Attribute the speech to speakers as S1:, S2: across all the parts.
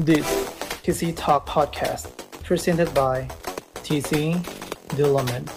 S1: This TC Talk Podcast presented by TC Development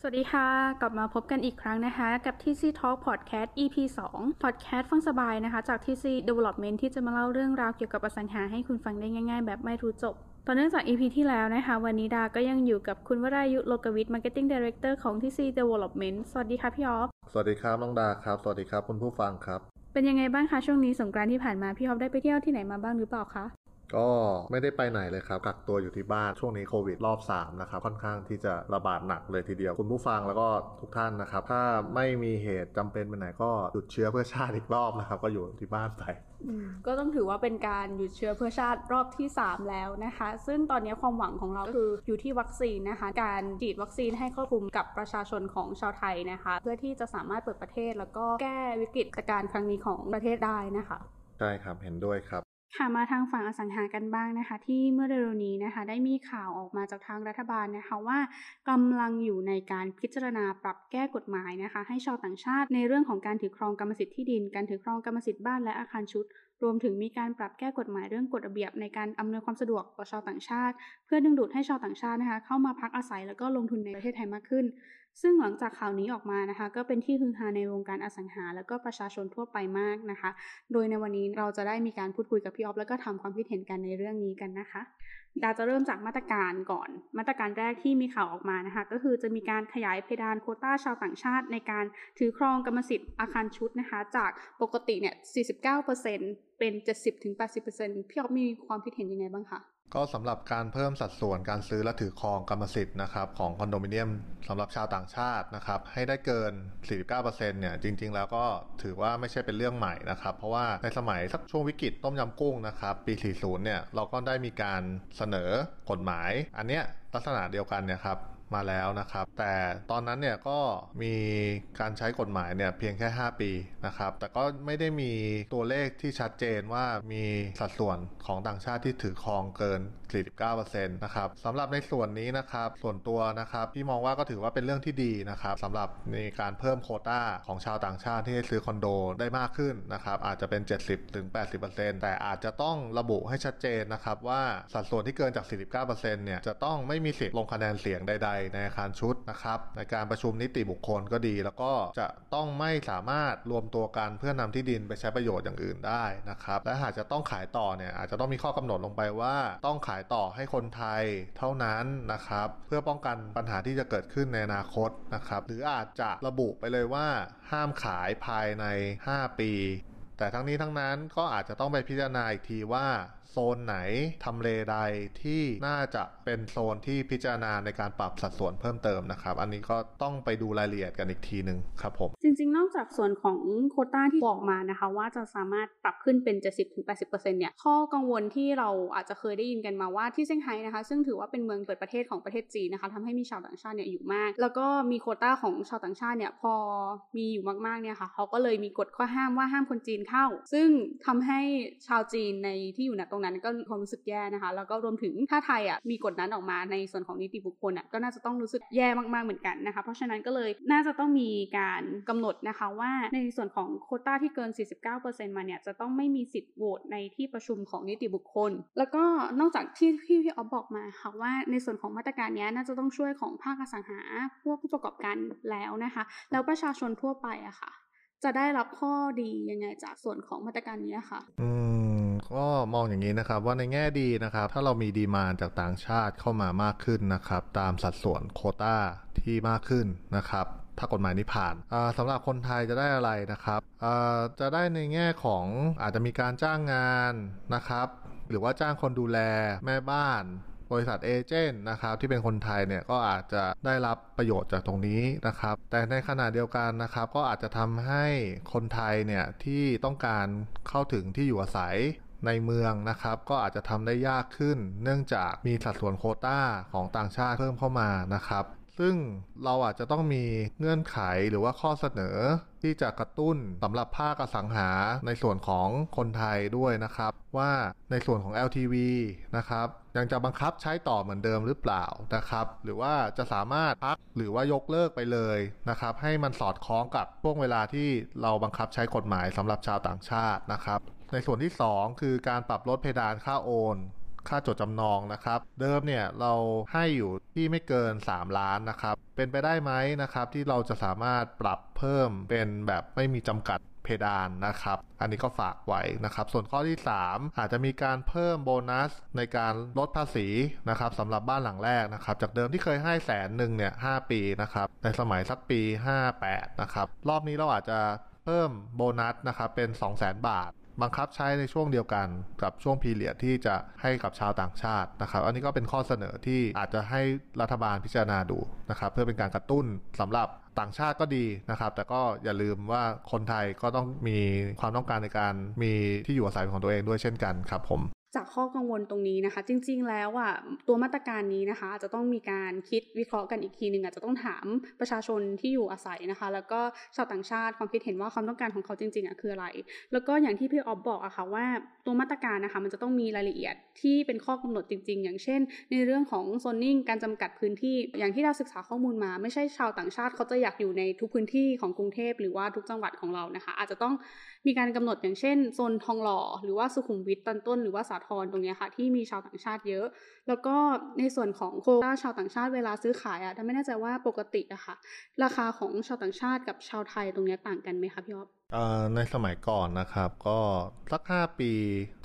S2: สวัสดีค่ะ กลับมาพบกันอีกครั้งนะคะ กับ TC Talk Podcast EP 2 Podcast ฟังสบายนะคะ จาก TC Development ที่จะมาเล่าเรื่องราวเกี่ยวกับอสังหาให้คุณฟังได้ง่ายๆ แบบไม่รู้จบต่อเนื่องจาก EP ที่แล้วนะคะ วันนี้ดาก็ยังอยู่กับคุณวรายุโลกวิทย์ Marketing Director ของ TC Development สวัสดีค่ะพี่ออฟ
S3: สวัสดีครับน้องดาครับ สวัสดีครับคุณผู้ฟังครับ
S2: เป็นยังไงบ้างคะช่วงนี้สงกรานต์ที่ผ่านมาพี่ฮอบได้ไปเที่ยวที่ไหนมาบ้างหรือเปล่าคะ
S3: ก็ไม่ได้ไปไหนเลยครับกักตัวอยู่ที่บ้านช่วงนี้โควิดรอบ3นะครับค่อนข้างที่จะระบาดหนักเลยทีเดียวคุณผู้ฟังแล้วก็ทุกท่านนะครับ ถ้าไม่มีเหตุจำเป็นไปไหนก็หยุดเชื้อเพื่อชาติอีกรอบนะครับ ก็อยู่ที่บ้านไป
S2: ก็ต้องถือว่าเป็นการหยุดเชื้อเพื่อชาติรอบที่ 3 แล้วนะคะ ซึ่งตอนนี้ความหวังของเราคืออยู่ที่วัคซีนนะคะ การฉีดวัคซีนให้ครอบคลุมกับประชาชนของชาวไทยนะคะ เพื่อที่จะสามารถเปิดประเทศแล้วก็แก้วิกฤตการณ์ครั้งนี้ของประเทศได้นะคะ
S3: ใช่ครับ เห็นด้วยครับ
S2: ค่ะมาทางฝั่งอสังหากันบ้างนะคะ ที่เมื่อเร็วๆนี้นะคะ ได้มีข่าวออกมาจากทางรัฐบาลนะคะว่ากำลังอยู่ในการพิจารณาปรับแก้กฎหมายนะคะ ให้ชาวต่างชาติในเรื่องของการถือครองกรรมสิทธิ์ที่ดิน การถือครองกรรมสิทธิ์บ้านและอาคารชุด รวมถึงมีการปรับแก้กฎหมายเรื่องกฎระเบียบในการอำนวยความสะดวกต่อชาวต่างชาติ เพื่อดึงดูดให้ชาวต่างชาตินะคะ เข้ามาพักอาศัยแล้วก็ลงทุนในประเทศไทยมากขึ้น ซึ่งหลังจากข่าวนี้ออกมานะคะ ก็เป็นที่ฮือฮาในวงการอสังหา แล้วก็ประชาชนทั่วไปมากนะคะ โดยในวันนี้เราจะได้มีการพูดคุยกับพี่ออฟแล้วก็ทำความคิดเห็นกันในเรื่องนี้กันนะคะดาจะเริ่มจากมาตรการก่อน มาตรการแรกที่มีข่าวออกมานะคะ ก็คือจะมีการขยายเพดานโคต้าชาวต่างชาติ ในการถือครองกรรมสิทธิ์อาคารชุดนะคะ จากปกติเนี่ย 49%เป็น 70-80%พี่ออฟมีความคิดเห็นยังไงบ้างคะ
S3: ก็สำหรับการเพิ่มสัดส่วนการซื้อและถือครองกรรมสิทธิ์นะครับของคอนโดมิเนียมสำหรับชาวต่างชาตินะครับให้ได้เกิน 49%เนี่ยจริง ๆ แล้วก็ถือว่าไม่ใช่เป็นเรื่องใหม่นะครับเพราะว่าในสมัยสักช่วงวิกฤตต้มยำกุ้งนะครับปี 40 เนี่ยเราก็ได้มีการเสนอกฎหมาย อันเนี้ยลักษณะเดียวกันเนี่ยครับ มาแล้วนะครับ แต่ตอนนั้นเนี่ยก็มีการใช้กฎหมายเนี่ยเพียงแค่ 5 ปีนะครับ แต่ก็ไม่ได้มีตัวเลขที่ชัดเจนว่ามีสัดส่วนของต่างชาติที่ถือครองเกิน 49%นะครับสำหรับในส่วนนี้นะครับ ส่วนตัวนะครับพี่มองว่าก็ถือว่าเป็นเรื่องที่ดีนะครับสำหรับในการเพิ่มโคต้าของชาวต่างชาติที่ซื้อคอนโดได้มากขึ้นนะครับ อาจจะเป็น 70-80%แต่อาจจะต้องระบุให้ชัดเจนนะครับว่าสัดส่วนที่เกินจาก 49%เนี่ยจะต้องไม่มีสิทธิ์ลงคะแนนเสียงใดๆในอาคารชุดนะครับในการประชุมนิติบุคคลก็ดี แล้วก็จะต้องไม่สามารถรวมตัวกันเพื่อนำที่ดินไปใช้ประโยชน์อย่างอื่นได้นะครับและหากจะต้องขายต่อเนี่ยอาจจะต้องมีข้อกำหนดลงไปว่า ต้องขายต่อให้คนไทยเท่านั้นนะครับเพื่อป้องกันปัญหาที่จะเกิดขึ้นในอนาคตนะครับหรืออาจจะระบุไปเลยว่า ห้ามขายภายใน 5 ปี แต่ทั้งนี้ทั้งนั้นก็อาจจะต้องไปพิจารณาอีกทีว่า โซนไหนทำเลใดที่น่าจะเป็นโซนที่พิจารณาในการปรับสัดส่วนเพิ่มเติมนะครับ อันนี้ก็ต้องไปดูรายละเอียดกันอีกทีหนึ่งครับผม
S2: จริงๆ นอกจากส่วนของโคต้าที่บอกมานะคะ ว่าจะสามารถปรับขึ้นเป็น 70-80%เนี่ยข้อกังวลที่เราอาจจะเคยได้ยินกันมาว่าที่เซี่ยงไฮ้นะคะ ซึ่งถือว่าเป็นเมืองเปิดประเทศของประเทศจีนนะคะทำให้มีชาวต่างชาติเนี่ยอยู่มาก แล้วก็มีโคต้าของชาวต่างชาติเนี่ยพอมีอยู่มากๆเนี่ยค่ะเขาก็เลยมีกฎข้อห้ามว่าห้ามคนจีนเข้า ซึ่งทำให้ชาวจีนในที่อยู่ณตรงนั้นก็ความรู้สึกแย่นะคะ แล้วก็รวมถึงถ้าไทยอะมีกฎนั้นออกมาในส่วนของนิติบุคคลอะก็น่าจะต้องรู้สึกแย่มากๆเหมือนกันนะคะ เพราะฉะนั้นก็เลยน่าจะต้องมีการกำหนดนะคะว่าในส่วนของโคต้าที่เกิน 49%มาเนี่ยจะต้องไม่มีสิทธิ์โหวตในที่ประชุมของนิติบุคคล แล้วก็นอกจากที่ที่พี่ออฟบอกมาค่ะว่าในส่วนของมาตรการนี้น่าจะต้องช่วยของภาคอสังหาพวกผู้ประกอบการแล้วนะคะ แล้วประชาชนทั่วไปอะค่ะ จะได้รับข้อดียังไงจากส่วนของมาตรการนี้ค่ะ
S3: อืม ก็มองอย่างนี้นะครับว่าในแง่ดีนะครับ ถ้าเรามีดีมานจากต่างชาติเข้ามามากขึ้นนะครับ ตามสัดส่วนโคต้าที่มากขึ้นนะครับ ถ้ากฎหมายนี้ผ่านสำหรับคนไทยจะได้อะไรนะครับจะได้ในแง่ของอาจจะมีการจ้างงานนะครับ หรือว่าจ้างคนดูแลแม่บ้าน บริษัทเอเจนต์นะครับที่เป็นคนไทยเนี่ยก็อาจจะได้รับประโยชน์จากตรงนี้นะครับ แต่ในขณะเดียวกันนะครับ ก็อาจจะทำให้คนไทยเนี่ยที่ต้องการเข้าถึงที่อยู่อาศัยในเมืองนะครับก็อาจจะทำได้ยากขึ้น เนื่องจากมีสัดส่วนโคต้าของต่างชาติเพิ่มเข้ามานะครับ ซึ่งเราอาจจะต้องมีเงื่อนไขหรือว่าข้อเสนอที่จะกระตุ้นสำหรับภาคอสังหาในส่วนของคนไทยด้วยนะครับ ว่าในส่วนของ LTV นะครับยังจะบังคับใช้ต่อเหมือนเดิมหรือเปล่านะครับ หรือว่าจะสามารถพักหรือว่ายกเลิกไปเลยนะครับ ให้มันสอดคล้องกับช่วงเวลาที่เราบังคับใช้กฎหมายสำหรับชาวต่างชาตินะครับ ในส่วนที่ 2 คือการปรับลดเพดานค่าโอน ค่าจดจำนองนะครับ เดิมเนี่ยเราให้อยู่ที่ไม่เกิน 3 ล้านนะครับ เป็นไปได้ไหมนะครับ ที่เราจะสามารถปรับเพิ่มเป็นแบบไม่มีจำกัดเพดานนะครับ อันนี้ก็ฝากไว้นะครับ ส่วนข้อที่ 3 อาจจะมีการเพิ่มโบนัสในการลดภาษีนะครับสำหรับบ้านหลังแรกนะครับ จากเดิมที่เคยให้แสนหนึ่งเนี่ยหปีนะครับ ในสมัยสักปี 58 นะครับ รอบนี้เราอาจจะเพิ่มโบนัสนะครับเป็น 2 0 0 0 0 0 บาท บังคับใช้ในช่วงเดียวกันกับช่วงพีเรียดที่จะให้กับชาวต่างชาตินะครับ อันนี้ก็เป็นข้อเสนอที่อาจจะให้รัฐบาลพิจารณาดูนะครับเพื่อเป็นการกระตุ้นสำหรับต่างชาติก็ดีนะครับ แต่ก็อย่าลืมว่าคนไทยก็ต้องมีความต้องการในการมีที่อยู่อาศัยของตัวเองด้วยเช่นกันครับผม
S2: จากข้อกังวลตรงนี้นะคะ จริง ๆ แล้วอะตัวมาตรการนี้นะคะอาจจะต้องมีการคิดวิเคราะห์กันอีกทีหนึ่งอาจจะต้องถามประชาชนที่อยู่อาศัยนะคะ แล้วก็ชาวต่างชาติความคิดเห็นว่าความต้องการของเขาจริงๆอะคืออะไร แล้วก็อย่างที่พี่ออฟบอกอะค่ะว่าตัวมาตรการนะคะมันจะต้องมีรายละเอียดที่เป็นข้อกำหนดจริง ๆ อย่างเช่น ในเรื่องของโซนนิ่งการจำกัดพื้นที่อย่างที่เราศึกษาข้อมูลมา ไม่ใช่ชาวต่างชาติเขาจะอยากอยู่ในทุกพื้นที่ของกรุงเทพหรือว่าทุกจังหวัดของเรานะคะ อาจจะต้องมีการกำหนดอย่างเช่นโซนทองหล่อหรือว่าสุขุมวิทตอนต้นหรือว่าสาทรตรงนี้ค่ะที่มีชาวต่างชาติเยอะ แล้วก็ในส่วนของโคต้าชาวต่างชาติเวลาซื้อขายอะถ้าไม่แน่ใจว่าปกติอะค่ะ ราคาของชาวต่างชาติกับชาวไทยตรงนี้ต่างกันไหมคะพี่อ๊อฟ
S3: ในสมัยก่อนนะครับก็สัก 5 ปี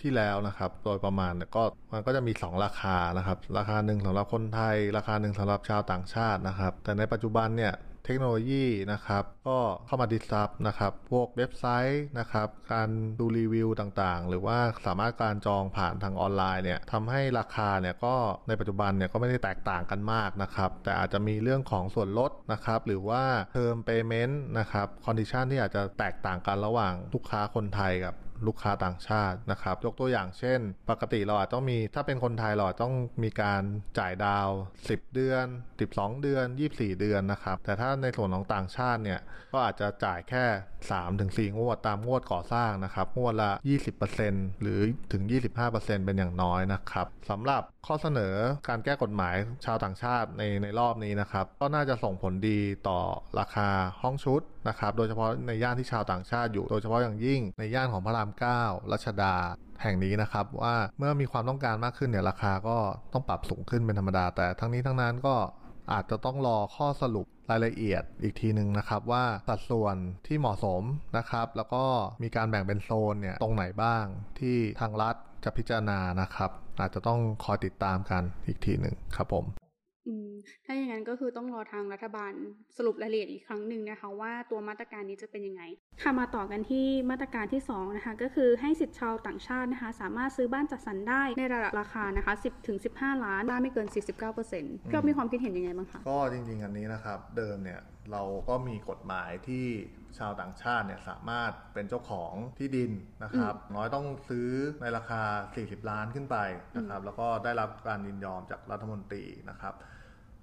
S3: ที่แล้วนะครับ โดยประมาณเนี่ยก็มันก็จะมี 2 ราคานะครับ ราคาหนึ่งสำหรับคนไทย ราคาหนึ่งสำหรับชาวต่างชาตินะครับ แต่ในปัจจุบันเนี่ย เทคโนโลยีนะครับ ก็เข้ามา disrupt นะครับ พวกเว็บไซต์นะครับ การดูรีวิวต่างๆ หรือว่าสามารถการจองผ่านทางออนไลน์เนี่ยทำให้ราคาเนี่ยก็ในปัจจุบันเนี่ยก็ไม่ได้แตกต่างกันมากนะครับ แต่อาจจะมีเรื่องของส่วนลดนะครับ หรือว่า term payment นะครับ condition ที่อาจจะแตกต่างกันระหว่างลูกค้าคนไทยกับ ลูกค้าต่างชาตินะครับ ยกตัวอย่างเช่น ปกติเราอาจต้องมีถ้าเป็นคนไทยเราต้องมีการจ่ายดาว 10 เดือน 12 เดือน 24 เดือนนะครับ แต่ถ้าในส่วนของต่างชาติเนี่ยก็อาจจะจ่ายแค่ 3-4 งวดตามงวดก่อสร้างนะครับงวดละ 20%หรือถึง 25%เป็นอย่างน้อยนะครับสำหรับ ข้อเสนอการแก้กฎหมายชาวต่างชาติในในรอบนี้นะครับ ก็น่าจะส่งผลดีต่อราคาห้องชุดนะครับ โดยเฉพาะในย่านที่ชาวต่างชาติอยู่ โดยเฉพาะอย่างยิ่งในย่านของพระราม9รัชดาแห่งนี้นะครับว่าเมื่อมีความต้องการมากขึ้นเนี่ยราคาก็ต้องปรับสูงขึ้นเป็นธรรมดา แต่ทั้งนี้ทั้งนั้นก็อาจจะต้องรอข้อสรุปรายละเอียดอีกทีหนึ่งนะครับ ว่าสัดส่วนที่เหมาะสมนะครับ แล้วก็มีการแบ่งเป็นโซนเนี่ยตรงไหนบ้างที่ทางรัฐจะพิจารณานะครับ อาจจะต้องคอยติดตามกันอีกทีหนึ่งครับผม
S2: อืมถ้าอย่างนั้นก็คือต้องรอทางรัฐบาลสรุปรายละเอียดอีกครั้งหนึ่งนะคะ ว่าตัวมาตรการนี้จะเป็นยังไงค่ะมาต่อกันที่มาตรการที่2นะคะก็คือให้สิทธิ์ชาวต่างชาตินะคะ สามารถซื้อบ้านจัดสรรได้ในระดับราคานะคะ 10ถึง15 ล้านบ้านไม่เกิน 49%พี่อ๊อฟมีความคิดเห็นยังไงบ้างคะ
S3: ก็จริงๆอันนี้นะครับ เดิมเนี่ยเราก็มีกฎหมายที่ ชาวต่างชาติเนี่ยสามารถเป็นเจ้าของที่ดินนะครับ น้อยต้องซื้อในราคา 40 ล้านขึ้นไปนะครับ แล้วก็ได้รับการยินยอมจากรัฐมนตรีนะครับ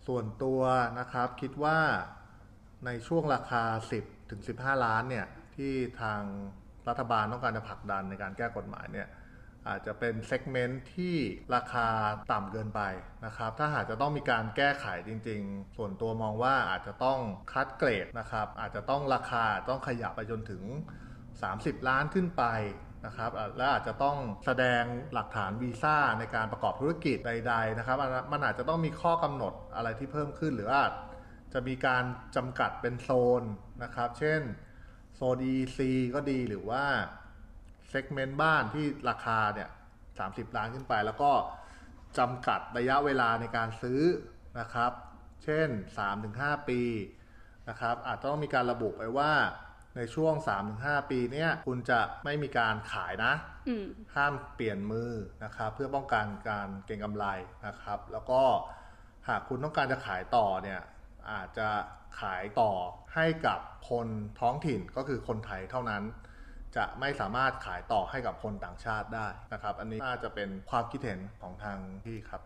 S3: ส่วนตัวนะครับคิดว่าในช่วงราคา 10 ถึง 15 ล้านเนี่ยที่ทางรัฐบาลต้องการจะผลักดันในการแก้กฎหมายเนี่ย อาจจะเป็น segment ที่ราคาต่ำเกินไปนะครับ ถ้าหากจะต้องมีการแก้ไขจริง ๆ ส่วนตัวมองว่าอาจจะต้องคัดเกรดนะครับ อาจจะต้องราคาต้องขยับไปจนถึง 30 ล้านขึ้นไปนะครับและอาจจะต้องแสดงหลักฐานวีซ่าในการประกอบธุรกิจใด ๆ นะครับ มันอาจจะต้องมีข้อกำหนดอะไรที่เพิ่มขึ้นหรืออาจจะมีการจำกัดเป็นโซนนะครับ เช่นโซน EC ก็ดีหรือว่า เซกเมนต์บ้านที่ราคาเนี่ย30ล้านขึ้นไป แล้วก็จำกัดระยะเวลาในการซื้อนะครับ เช่น 3-5 ปีนะครับอาจจะต้องมีการระบุไปว่าในช่วง 3-5 ปีเนี้ยคุณจะไม่มีการขายนะ ห้ามเปลี่ยนมือนะครับ เพื่อป้องกันการเก็งกำไรนะครับ แล้วก็หากคุณต้องการจะขายต่อเนี่ยอาจจะขายต่อให้กับคนท้องถิ่นก็คือคนไทยเท่านั้น จะไม่สามารถขายต่อให้กับคนต่างชาติได้นะครับ อันนี้น่าจะเป็นความคิดเห็นของทางพี่ครับ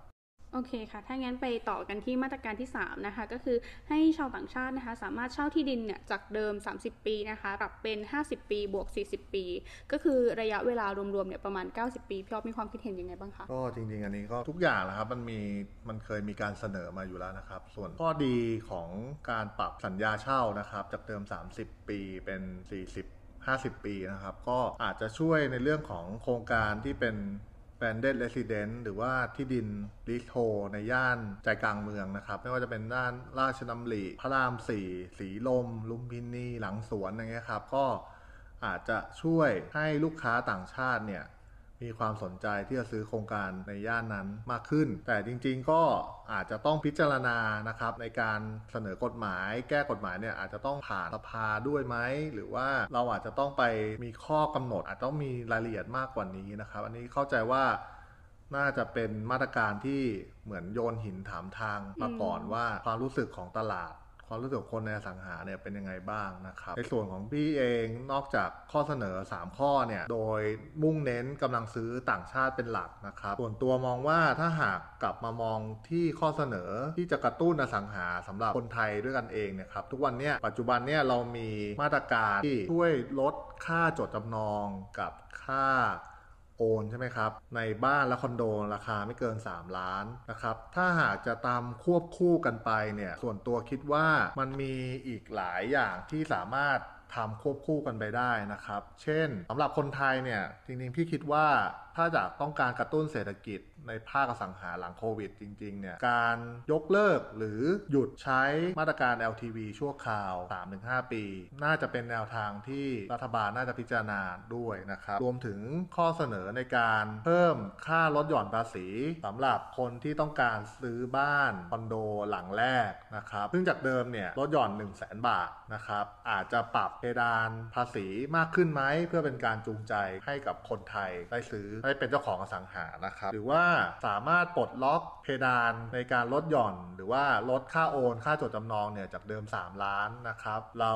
S2: โอเคค่ะ ถ้างั้นไปต่อกันที่มาตรการที่ 3 นะคะ ก็คือให้ชาวต่างชาตินะคะ สามารถเช่าที่ดินเนี่ยจากเดิม 30 ปีนะคะปรับเป็น 50 ปีบวก 40 ปี ก็คือระยะเวลารวมๆเนี่ยประมาณ 90 ปีพี่อ๊อฟมีความคิดเห็นยังไงบ้างคะ
S3: ก็จริงๆ อันนี้ก็ทุกอย่างนะครับ มันมีมันเคยมีการเสนอมาอยู่แล้วนะครับ ส่วนข้อดีของการปรับสัญญาเช่านะครับ จากเดิม 30 ปีเป็น 40 50 ปีนะครับ ก็อาจจะช่วยในเรื่องของโครงการที่เป็น Branded Resident หรือว่าที่ดินลิสโทในย่านใจกลางเมืองนะครับ ไม่ว่าจะเป็นด้านราชดำริพระรามสี่สีลม ลุมพินี หลังสวนอย่างเงี้ยครับ ก็อาจจะช่วยให้ลูกค้าต่างชาติเนี่ย มีความสนใจที่จะซื้อโครงการในย่านนั้นมากขึ้น แต่จริงๆก็อาจจะต้องพิจารณานะครับในการเสนอกฎหมาย แก้กฎหมายเนี่ยอาจจะต้องผ่านสภาด้วยไหมหรือว่าเราอาจจะต้องไปมีข้อกำหนด อาจต้องมีรายละเอียดมากกว่านี้นะครับ อันนี้เข้าใจว่าน่าจะเป็นมาตรการที่เหมือนโยนหินถามทางมาก่อนว่าความรู้สึกของตลาด ความรู้สึกคนในอสังหาเนี่ยเป็นยังไงบ้างนะครับ ในส่วนของพี่เองนอกจากข้อเสนอ 3 ข้อเนี่ย โดยมุ่งเน้นกำลังซื้อต่างชาติเป็นหลักนะครับ ส่วนตัวมองว่าถ้าหากกลับมามองที่ข้อเสนอที่จะกระตุ้นอสังหาสำหรับคนไทยด้วยกันเองเนี่ยครับทุกวันเนี้ยปัจจุบันเนี่ยเรามีมาตรการที่ช่วยลดค่าจดจำนองกับค่า โอนใช่ไหมครับ ในบ้านและคอนโดราคาไม่เกิน 3 ล้านนะครับ ถ้าหากจะตามควบคู่กันไปเนี่ย ส่วนตัวคิดว่ามันมีอีกหลายอย่างที่สามารถ ทำควบคู่กันไปได้นะครับ เช่นสำหรับคนไทยเนี่ยจริงๆพี่คิดว่าถ้าจะต้องการกระตุ้นเศรษฐกิจในภาคอสังหาหลังโควิดจริงๆเนี่ยการยกเลิกหรือหยุดใช้มาตรการ LTV ชั่วคราว 3-5 ปี น่าจะเป็นแนวทางที่รัฐบาลน่าจะพิจารณาด้วยนะครับรวมถึงข้อเสนอในการเพิ่มค่าลดหย่อนภาษีสำหรับคนที่ต้องการซื้อบ้านคอนโดหลังแรกนะครับซึ่งจากเดิมเนี่ยลดหย่อน 1 0 0 0 0แบาทนะครับอาจจะปรับเพดานภาษีมากขึ้นไหมเพื่อเป็นการจูงใจให้กับคนไทยได้ซื้อได้เป็นเจ้าของอสังหานะครับ หรือว่าสามารถปลดล็อกเพดานในการลดหย่อน หรือว่าลดค่าโอน ค่าจดจำนองเนี่ยจากเดิม 3 ล้านนะครับ เรา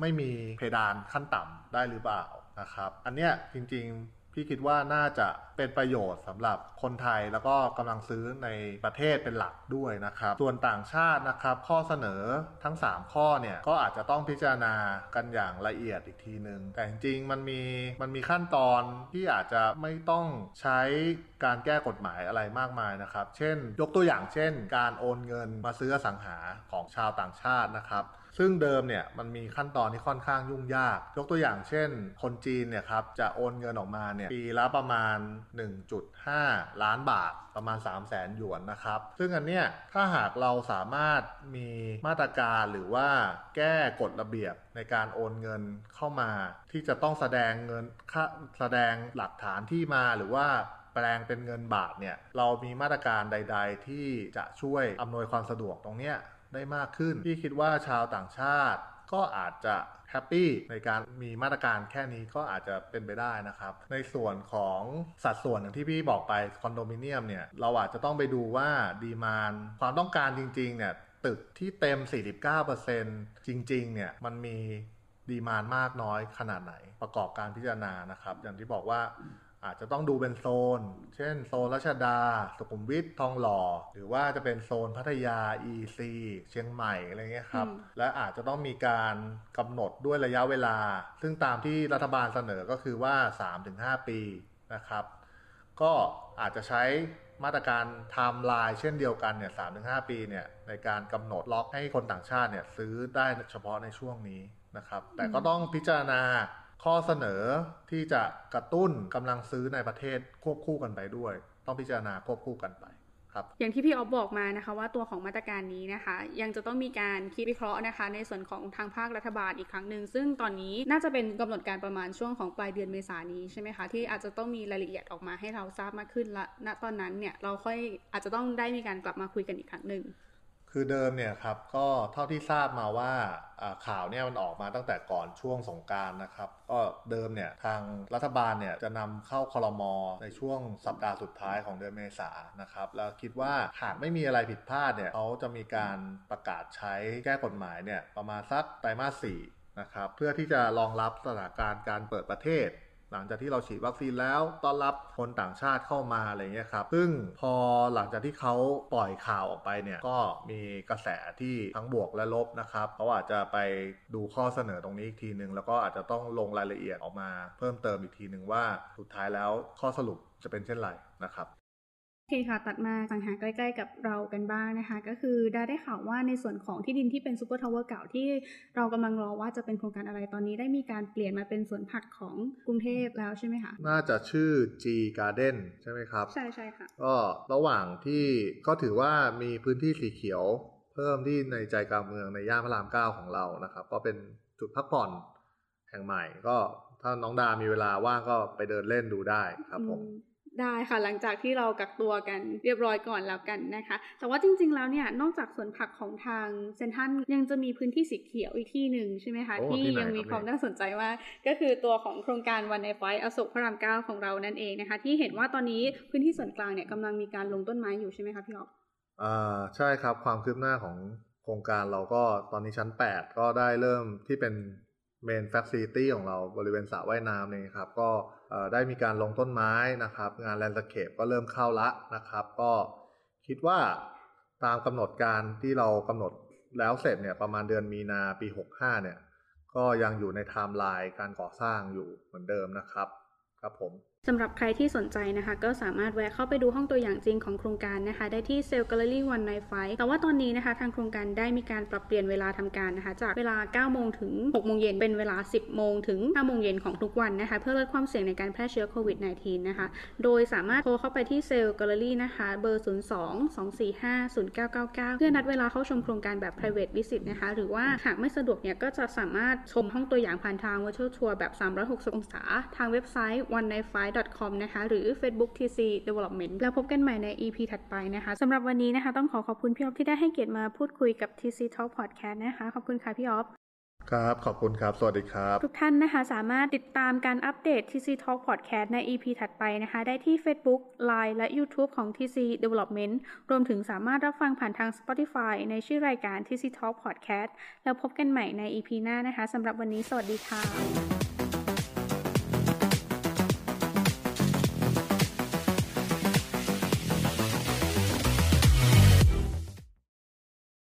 S3: ไม่มีเพดานขั้นต่ำได้หรือเปล่านะครับ อันเนี้ยจริงๆ พี่คิดว่าน่าจะเป็นประโยชน์สำหรับคนไทยแล้วก็กำลังซื้อในประเทศเป็นหลักด้วยนะครับ ส่วนต่างชาตินะครับ ข้อเสนอทั้ง 3 ข้อเนี่ยก็อาจจะต้องพิจารณากันอย่างละเอียดอีกทีหนึ่งแต่จริงๆมันมีมันมีขั้นตอนที่อาจจะไม่ต้องใช้การแก้กฎหมายอะไรมากมายนะครับ เช่น ยกตัวอย่างเช่น การโอนเงินมาซื้อสังหาของชาวต่างชาตินะครับ ซึ่งเดิมเนี่ยมันมีขั้นตอนที่ค่อนข้างยุ่งยาก ยกตัวอย่างเช่น คนจีนเนี่ยครับจะโอนเงินออกมาเนี่ยปีละประมาณ 1.5 ล้านบาทประมาณ 3 0 0แสนหยวนนะครับ ซึ่งอันเนี้ยถ้าหากเราสามารถมีมาตรการหรือว่าแก้กฎระเบียบในการโอนเงินเข้ามา ที่จะต้องแสดงเงินแสดงหลักฐานที่มาหรือว่าแปลงเป็นเงินบาทเนี่ยเรามีมาตรการใด ๆ ที่จะช่วยอำนวยความสะดวกตรงเนี้ย ได้มากขึ้นพี่คิดว่าชาวต่างชาติก็อาจจะแฮปปี้ในการมีมาตรการแค่นี้ก็อาจจะเป็นไปได้นะครับ ในส่วนของสัดส่วนอย่างที่พี่บอกไปคอนโดมิเนียมเนี่ย เราอาจจะต้องไปดูว่าดีมานความต้องการจริง ๆ เนี่ย ตึกที่เต็ม 49%จริง ๆ เนี่ย มันมีดีมานมากน้อยขนาดไหนประกอบการพิจารณานะครับ อย่างที่บอกว่า อาจจะต้องดูเป็นโซน เช่นโซนรัชดา สุขุมวิท ทองหล่อ หรือว่าจะเป็นโซนพัทยา EC เชียงใหม่อะไรเงี้ยครับ
S2: อืม
S3: และอาจจะต้องมีการกำหนดด้วยระยะเวลา ซึ่งตามที่รัฐบาลเสนอก็คือว่า 3-5 ปีนะครับ ก็อาจจะใช้มาตรการไทม์ไลน์เช่นเดียวกันเนี่ย3-5ปีเนี่ยในการกำหนดล็อกให้คนต่างชาติเนี่ยซื้อได้เฉพาะในช่วงนี้นะครับ แต่ก็ต้องพิจารณา ข้อเสนอที่จะกระตุ้นกำลังซื้อในประเทศควบคู่กันไปด้วย ต้องพิจารณาควบคู่กันไปครับ
S2: อย่างที่พี่ออฟบอกมานะคะว่าตัวของมาตรการนี้นะคะ ยังจะต้องมีการคิดวิเคราะห์นะคะ ในส่วนของทางภาครัฐบาลอีกครั้งหนึ่งซึ่งตอนนี้น่าจะเป็นกำหนดการประมาณช่วงของปลายเดือนเมษายนนี้ใช่ไหมคะที่อาจจะต้องมีรายละเอียดออกมาให้เราทราบมากขึ้นและณตอนนั้นเนี่ยเราค่อยอาจจะต้องได้มีการกลับมาคุยกันอีกครั้งหนึ่ง
S3: คือเดิมเนี่ยครับก็เท่าที่ทราบมาว่าข่าวเนี่ยมันออกมาตั้งแต่ก่อนช่วงสงการนะครับก็เดิมเนี่ยทางรัฐบาลเนี่ยจะนำเข้าคลมในช่วงสัปดาห์สุดท้ายของเดือนเมษานนะครับแล้วคิดว่าหากไม่มีอะไรผิดพลาดเนี่ยเขาจะมีการประกาศใช้แก้กฎหมายเนี่ยประมาณสักไตรมาสสี่นะครับเพื่อที่จะรองรับสถานการณ์การเปิดประเทศ หลังจากที่เราฉีดวัคซีนแล้วต้อนรับคนต่างชาติเข้ามาอะไรเงี้ยครับ ซึ่งพอหลังจากที่เขาปล่อยข่าวออกไปเนี่ยก็มีกระแสที่ทั้งบวกและลบนะครับเขาอาจจะไปดูข้อเสนอตรงนี้อีกทีหนึ่งแล้วก็อาจจะต้องลงรายละเอียดออกมา เพิ่มเติมอีกทีหนึ่งว่าสุดท้ายแล้วข้อสรุปจะเป็นเช่นไรนะครับ โอ
S2: เคค่ะ กลับมาอสังหาใกล้ๆกับเรากันบ้างนะคะ ก็คือได้ได้ข่าวว่าในส่วนของที่ดินที่เป็น Super Tower เก่าที่เรากำลังรอว่าจะเป็นโครงการอะไรตอนนี้ได้มีการเปลี่ยนมาเป็นสวนผักของกรุงเทพแล้วใช่ไหมคะ
S3: น่าจะชื่อ G Garden ใช่ไหมครับ
S2: ใช่ใช่ค่ะ
S3: ก็ระหว่างที่ก็ถือว่ามีพื้นที่สีเขียว เพิ่มที่ในใจกลางเมืองในย่านพระรามเก้าของเรานะครับ ก็เป็นจุดพักผ่อนแห่งใหม่ ก็ถ้าน้องดามีเวลาว่างก็ไปเดินเล่นดูได้ครับผม
S2: ได้ค่ะหลังจากที่เรากักตัวกันเรียบร้อยก่อนแล้วกันนะคะ แต่ว่าจริง ๆ แล้วเนี่ยนอกจากสวนผักของทางเซนทันยังจะมีพื้นที่สีเขียวอีกที่หนึ่งใช่ไหมคะ ที่ยังมีความน่าสนใจมากก็คือตัวของโครงการ One 9 Five อโศกพระรามเก้าของเรานั่นเองนะคะ ที่เห็นว่าตอนนี้พื้นที่ส่วนกลางเนี่ยกำลังมีการลงต้นไม้อยู่ใช่ไหมคะพี่อ๊อฟ
S3: อ่าใช่ครับความคืบหน้าของโครงการเราก็ตอนนี้ชั้น 8 ก็ได้เริ่มที่เป็น main facility ของเราบริเวณสระว่ายน้ำนี่ครับก็ ได้มีการลงต้นไม้นะครับ งาน landscape ก็เริ่มเข้าละนะครับ ก็คิดว่าตามกำหนดการที่เรากำหนดแล้วเสร็จเนี่ยประมาณเดือนมีนาปี 65 เนี่ย ก็ยังอยู่ในไทม์ไลน์การก่อสร้างอยู่เหมือนเดิมนะครับ ครับผม
S2: สำหรับใครที่สนใจนะคะ ก็สามารถแวะเข้าไปดูห้องตัวอย่างจริงของโครงการนะคะ ได้ที่ sales gallery One 9 Five แต่ว่าตอนนี้นะคะทางโครงการได้มีการปรับเปลี่ยนเวลาทำการนะคะ จากเวลา 9 โมงถึง 6 โมงเย็นเป็นเวลา 10 โมงถึง 5 โมงเย็นของทุกวันนะคะ เพื่อลดความเสี่ยงในการแพร่เชื้อโควิด -19 นะคะ โดยสามารถโทรเข้าไปที่ sales gallery นะคะ เบอร์ 02 245 0999 เพื่อนัดเวลาเข้าชมโครงการแบบ private visit นะคะ หรือว่าหากไม่สะดวกเนี่ยก็จะสามารถชมห้องตัวอย่างผ่านทาง virtual tour แบบ 360 องศา ทางเว็บไซต์ one night com นะคะหรือ Facebook TC Development แล้วพบกันใหม่ใน EP ถัดไปนะคะสำหรับวันนี้นะคะ ต้องขอขอบคุณพี่ออฟที่ได้ให้เกียรติมาพูดคุยกับ TC Talk Podcast นะคะขอบคุณค่ะพี่ออฟ
S3: ครับ ขอบคุณครับ สวัสดีครับ
S2: ทุกท่านนะคะ สามารถติดตามการอัปเดต TC Talk Podcast ใน EP ถัดไปนะคะ ได้ที่ Facebook Line และ YouTube ของ TC Development รวมถึงสามารถรับฟังผ่านทาง Spotify ในชื่อรายการ TC Talk Podcast แล้วพบกันใหม่ใน EP หน้านะคะสำหรับวันนี้สวัสดีค่ะ